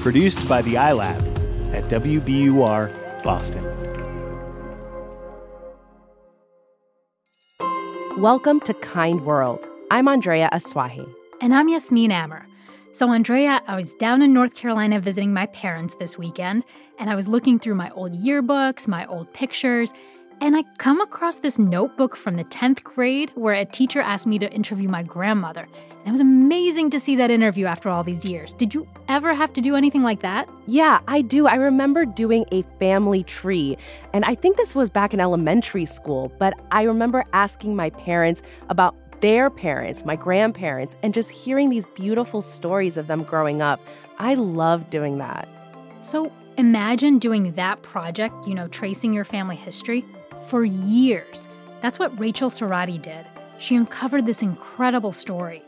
Produced by the iLab at WBUR Boston. Welcome to Kind World. I'm Andrea Asuaje. And I'm Yasmin Amer. So, Andrea, I was down in North Carolina visiting my parents this weekend, and I was looking through my old yearbooks, my old pictures, and I come across this notebook from the 10th grade where a teacher asked me to interview my grandmother. And it was amazing to see that interview after all these years. Did you ever have to do anything like that? Yeah, I do. I remember doing a family tree, and I think this was back in elementary school, but I remember asking my parents about their parents, my grandparents, and just hearing these beautiful stories of them growing up. I love doing that. So imagine doing that project, you know, tracing your family history, for years. That's what Rachael Cerrotti did. She uncovered this incredible story.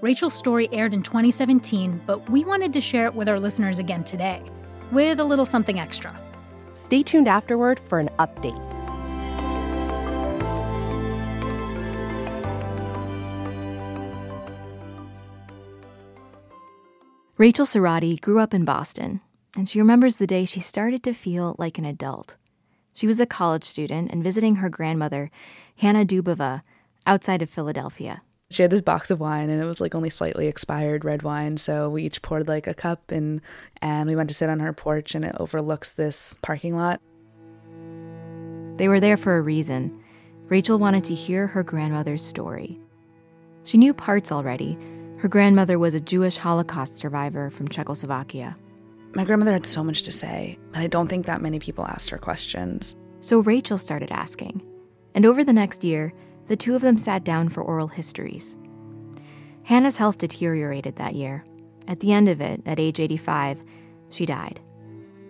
Rachael's story aired in 2017, but we wanted to share it with our listeners again today, with a little something extra. Stay tuned afterward for an update. Rachael Cerrotti grew up in Boston, and she remembers the day she started to feel like an adult. She was a college student and visiting her grandmother, Hana Dubova, outside of Philadelphia. She had this box of wine and it was like only slightly expired red wine, so we each poured like a cup and and we went to sit on her porch and it overlooks this parking lot. They were there for a reason. Rachael wanted to hear her grandmother's story. She knew parts already, her grandmother was a Jewish Holocaust survivor from Czechoslovakia. My grandmother had so much to say, and I don't think that many people asked her questions. So Rachael started asking. And over the next year, the two of them sat down for oral histories. Hana's health deteriorated that year. At the end of it, at age 85, she died.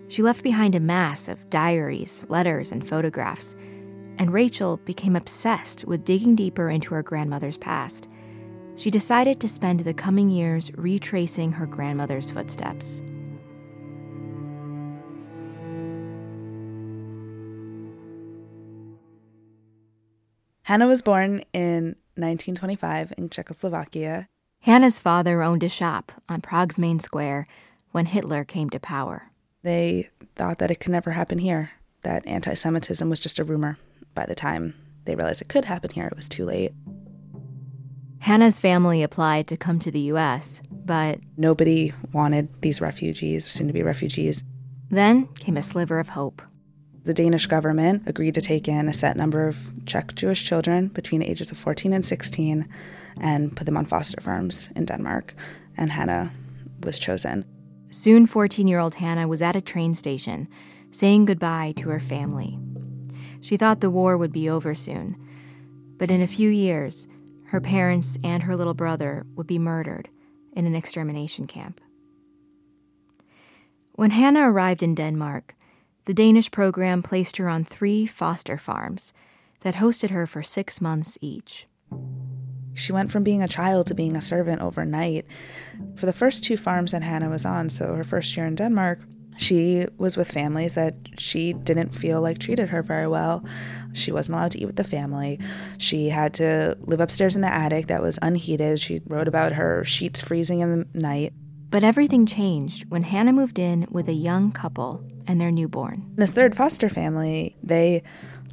She left behind a mass of diaries, letters, and photographs, and Rachael became obsessed with digging deeper into her grandmother's past she decided to spend the coming years retracing her grandmother's footsteps. Hana was born in 1925 in Czechoslovakia. Hana's father owned a shop on Prague's main square when Hitler came to power. They thought that it could never happen here, that anti Semitism was just a rumor. By the time they realized it could happen here, it was too late. Hana's family applied to come to the U.S., but nobody wanted these refugees, soon to be refugees. Then came a sliver of hope. The Danish government agreed to take in a set number of Czech Jewish children between the ages of 14 and 16 and put them on foster farms in Denmark, and Hana was chosen. Soon, 14 year old Hana was at a train station saying goodbye to her family. She thought the war would be over soon, but in a few years, her parents and her little brother would be murdered in an extermination camp. When Hana arrived in Denmark, the Danish program placed her on three foster farms that hosted her for six months each. She went from being a child to being a servant overnight. For the first two farms that Hana was on, so her first year in Denmark, she was with families that she didn't feel like treated her very well. She wasn't allowed to eat with the family. She had to live upstairs in the attic that was unheated. She wrote about her sheets freezing in the night. But everything changed when Hana moved in with a young couple and their newborn. This third foster family, they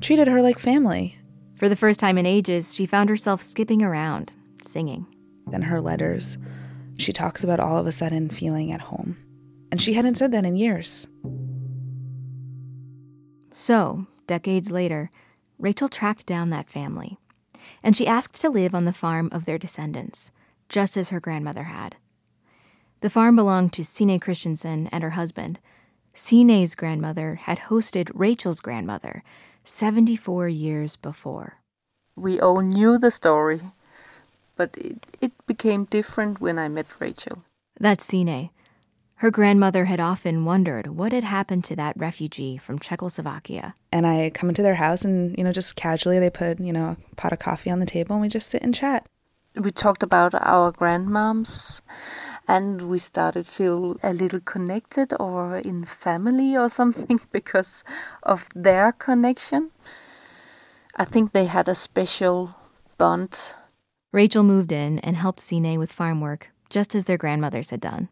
treated her like family. For the first time in ages, she found herself skipping around, singing. In her letters, she talks about all of a sudden feeling at home and she hadn't said that in years. So, decades later, Rachael tracked down that family, and she asked to live on the farm of their descendants, just as her grandmother had. The farm belonged to Sine Christensen and her husband. Sine's grandmother had hosted Rachael's grandmother 74 years before. We all knew the story, but it, it became different when I met Rachael. That's Sine, her grandmother had often wondered what had happened to that refugee from Czechoslovakia. And I come into their house and, you know, just casually they put, you know, a pot of coffee on the table and we just sit and chat. We talked about our grandmoms and we started feel a little connected or in family or something because of their connection. I think they had a special bond. Rachael moved in and helped Sine with farm work, just as their grandmothers had done.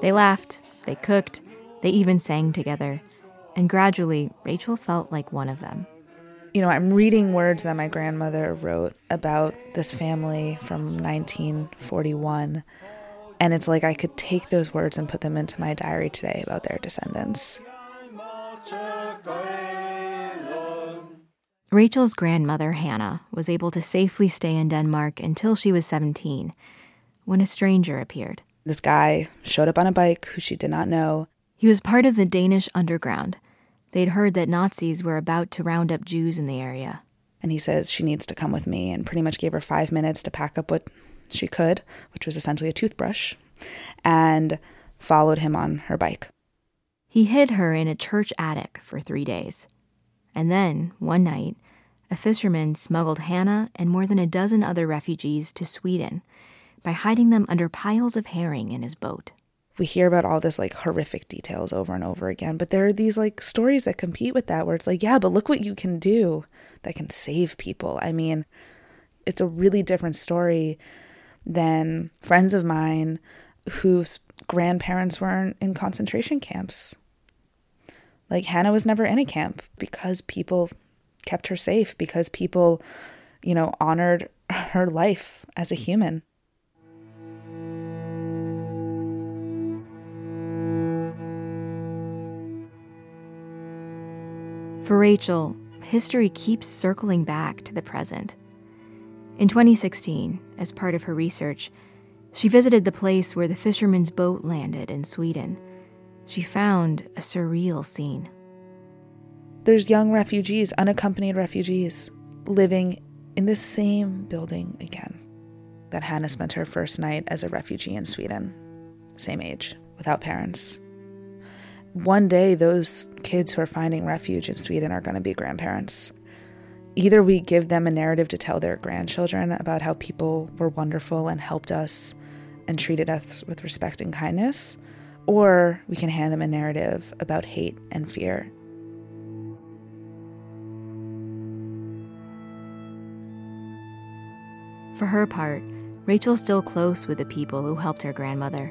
They laughed, they cooked, they even sang together. And gradually, Rachael felt like one of them. You know, I'm reading words that my grandmother wrote about this family from 1941. And it's like I could take those words and put them into my diary today about their descendants. Rachael's grandmother, Hana, was able to safely stay in Denmark until she was 17 when a stranger appeared. This guy showed up on a bike who she did not know. He was part of the Danish underground. They'd heard that Nazis were about to round up Jews in the area. And he says she needs to come with me and pretty much gave her five minutes to pack up what she could, which was essentially a toothbrush, and followed him on her bike. He hid her in a church attic for three days. And then, one night, a fisherman smuggled Hana and more than a dozen other refugees to Sweden by hiding them under piles of herring in his boat. We hear about all this like horrific details over and over again, but there are these like stories that compete with that where it's like, yeah, but look what you can do that can save people. I mean, it's a really different story than friends of mine whose grandparents weren't in concentration camps. Like Hana was never in a camp because people kept her safe, because people, you know, honored her life as a human. For Rachael, history keeps circling back to the present. In 2016, as part of her research, she visited the place where the fisherman's boat landed in Sweden. She found a surreal scene. There's young refugees, unaccompanied refugees, living in the same building again that Hana spent her first night as a refugee in Sweden. Same age, without parents. One day, those kids who are finding refuge in Sweden are going to be grandparents. Either we give them a narrative to tell their grandchildren about how people were wonderful and helped us and treated us with respect and kindness, or we can hand them a narrative about hate and fear. For her part, Rachael's still close with the people who helped her grandmother.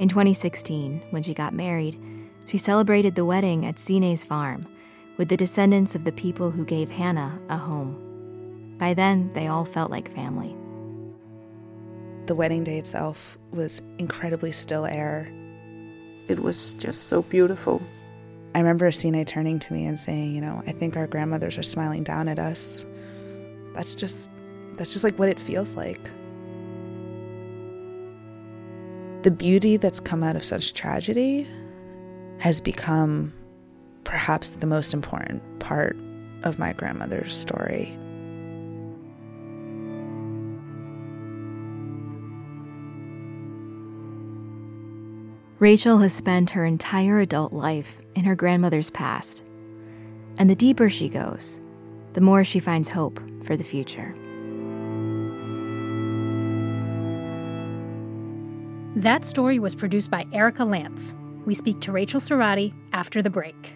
In 2016, when she got married, she celebrated the wedding at Sine's farm with the descendants of the people who gave Hana a home. By then, they all felt like family. The wedding day itself was incredibly still air. It was just so beautiful. I remember Sine turning to me and saying, "You know, I think our grandmothers are smiling down at us." That's just that's just like what it feels like. The beauty that's come out of such tragedy has become perhaps the most important part of my grandmother's story. Rachael has spent her entire adult life in her grandmother's past. And the deeper she goes, the more she finds hope for the future. That story was produced by Erica Lance. We speak to Rachael Cerrotti after the break.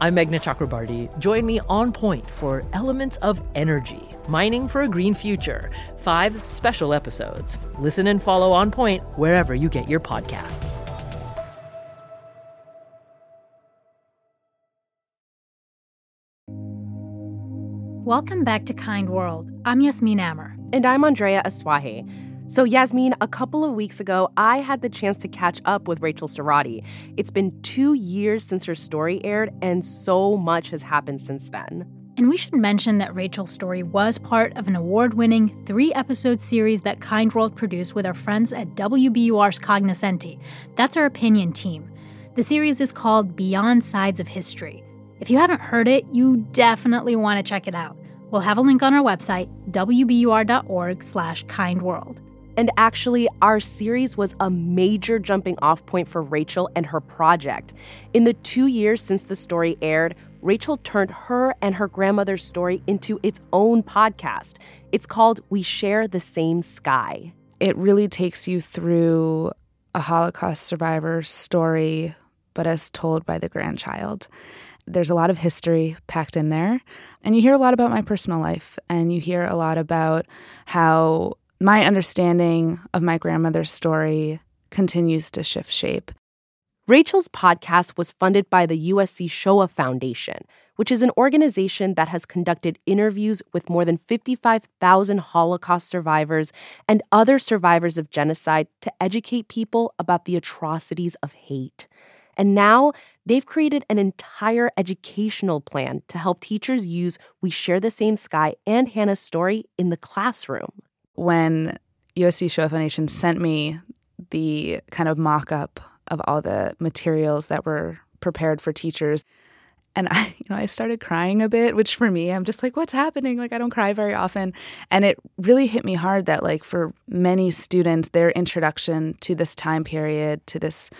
I'm Meghna Chakrabarti. Join me on point for Elements of Energy Mining for a Green Future. Five special episodes. Listen and follow On Point wherever you get your podcasts. Welcome back to Kind World. I'm Yasmin Amer. And I'm Andrea Asuaje. So, Yasmin, a couple of weeks ago, I had the chance to catch up with Rachael Cerrotti. It's been two years since her story aired, and so much has happened since then. And we should mention that Rachael's story was part of an award winning three episode series that Kind World produced with our friends at WBUR's Cognoscenti. That's our opinion team. The series is called Beyond Sides of History. If you haven't heard it, you definitely want to check it out. We'll have a link on our website, wbur.org slash kindworld. And actually, our series was a major jumping off point for Rachael and her project. In the two years since the story aired, Rachael turned her and her grandmother's story into its own podcast. It's called We Share the Same Sky. It really takes you through a Holocaust survivor's story, but as told by the grandchild. There's a lot of history packed in there, and you hear a lot about my personal life, and you hear a lot about how my understanding of my grandmother's story continues to shift shape. Rachael's podcast was funded by the USC Shoah Foundation, which is an organization that has conducted interviews with more than 55,000 Holocaust survivors and other survivors of genocide to educate people about the atrocities of hate. And now they've created an entire educational plan to help teachers use We Share the Same Sky and Hana's story in the classroom. When USC Shoah Foundation sent me the kind of mock up of all the materials that were prepared for teachers. And I, you know, I started crying a bit, which for me, I'm just like, what's happening? Like, I don't cry very often. And it really hit me hard that, like, for many students, their introduction to this time period, to this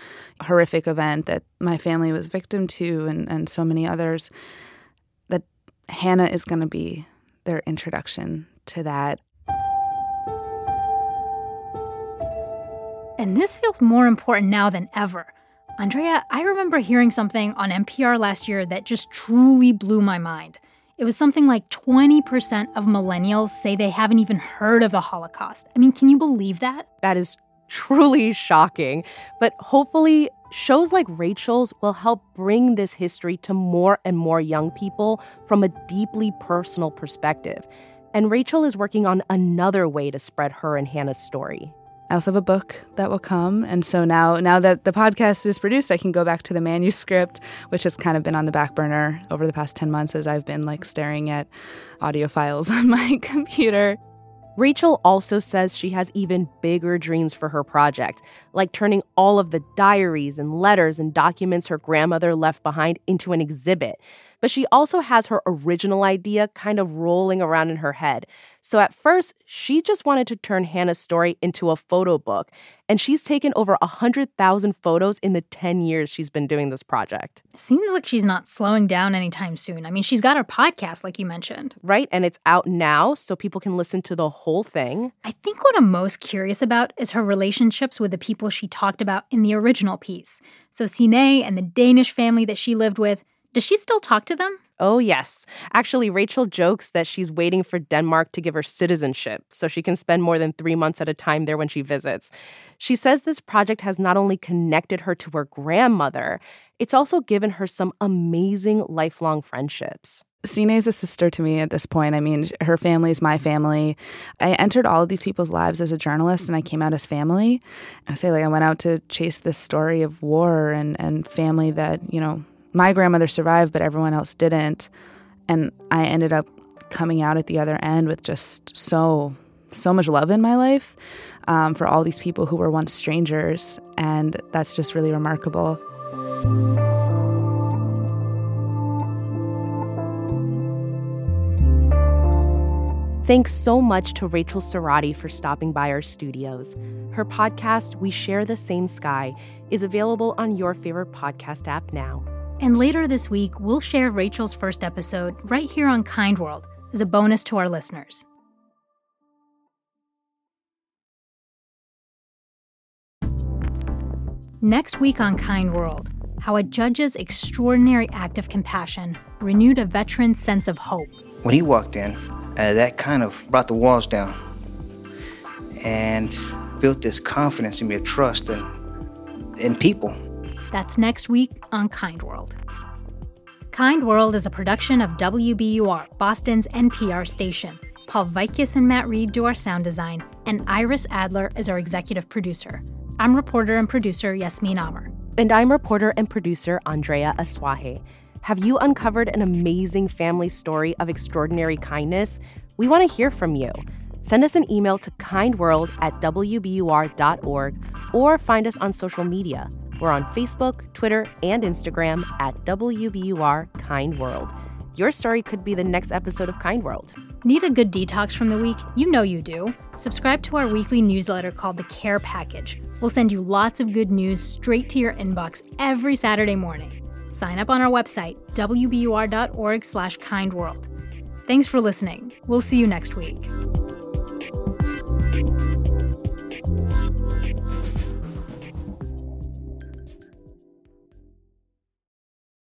horrific event that my family was victim to, and, and so many others, that Hana is going to be their introduction to that. And this feels more important now than ever. Andrea, I remember hearing something on NPR last year that just truly blew my mind. It was something like 20% of millennials say they haven't even heard of the Holocaust. I mean, can you believe that? That is truly shocking. But hopefully, shows like Rachael's will help bring this history to more and more young people from a deeply personal perspective. And Rachael is working on another way to spread her and Hana's story. I also have a book that will come, and so now now that the podcast is produced, I can go back to the manuscript, which has kind of been on the back burner over the past ten months as I've been like staring at audio files on my computer. Rachael also says she has even bigger dreams for her project, like turning all of the diaries and letters and documents her grandmother left behind into an exhibit. But she also has her original idea kind of rolling around in her head. So at first, she just wanted to turn Hana's story into a photo book, and she's taken over 100,000 photos in the 10 years she's been doing this project. Seems like she's not slowing down anytime soon. I mean, she's got her podcast, like you mentioned. Right, and it's out now, so people can listen to the whole thing. I think what I'm most curious about is her relationships with the people she talked about in the original piece. So, Sine and the Danish family that she lived with. Does she still talk to them? Oh, yes. Actually, Rachael jokes that she's waiting for Denmark to give her citizenship so she can spend more than three months at a time there when she visits. She says this project has not only connected her to her grandmother, it's also given her some amazing lifelong friendships. Sine is a sister to me at this point. I mean, her family is my family. I entered all of these people's lives as a journalist and I came out as family. I say, like, I went out to chase this story of war and, and family that, you know, my grandmother survived, but everyone else didn't. And I ended up coming out at the other end with just so, so much love in my life um, for all these people who were once strangers. And that's just really remarkable. Thanks so much to Rachael Cerrotti for stopping by our studios. Her podcast, We Share the Same Sky, is available on your favorite podcast app now. And later this week, we'll share Rachael's first episode right here on Kind World as a bonus to our listeners. Next week on Kind World, how a judge's extraordinary act of compassion renewed a veteran's sense of hope. When he walked in, uh, that kind of brought the walls down and built this confidence in me, a trust in, in people. That's next week on Kind World. Kind World is a production of WBUR, Boston's NPR station. Paul Vaitkus and Matt Reed do our sound design, and Iris Adler is our executive producer. I'm reporter and producer Yasmin Amer. And I'm reporter and producer Andrea Asuaje. Have you uncovered an amazing family story of extraordinary kindness? We want to hear from you. Send us an email to kindworld at wbur.org or find us on social media. We're on Facebook, Twitter, and Instagram at WBUR Kind World. Your story could be the next episode of Kind World. Need a good detox from the week? You know you do. Subscribe to our weekly newsletter called The Care Package. We'll send you lots of good news straight to your inbox every Saturday morning. Sign up on our website, wbur.org slash kindworld. Thanks for listening. We'll see you next week.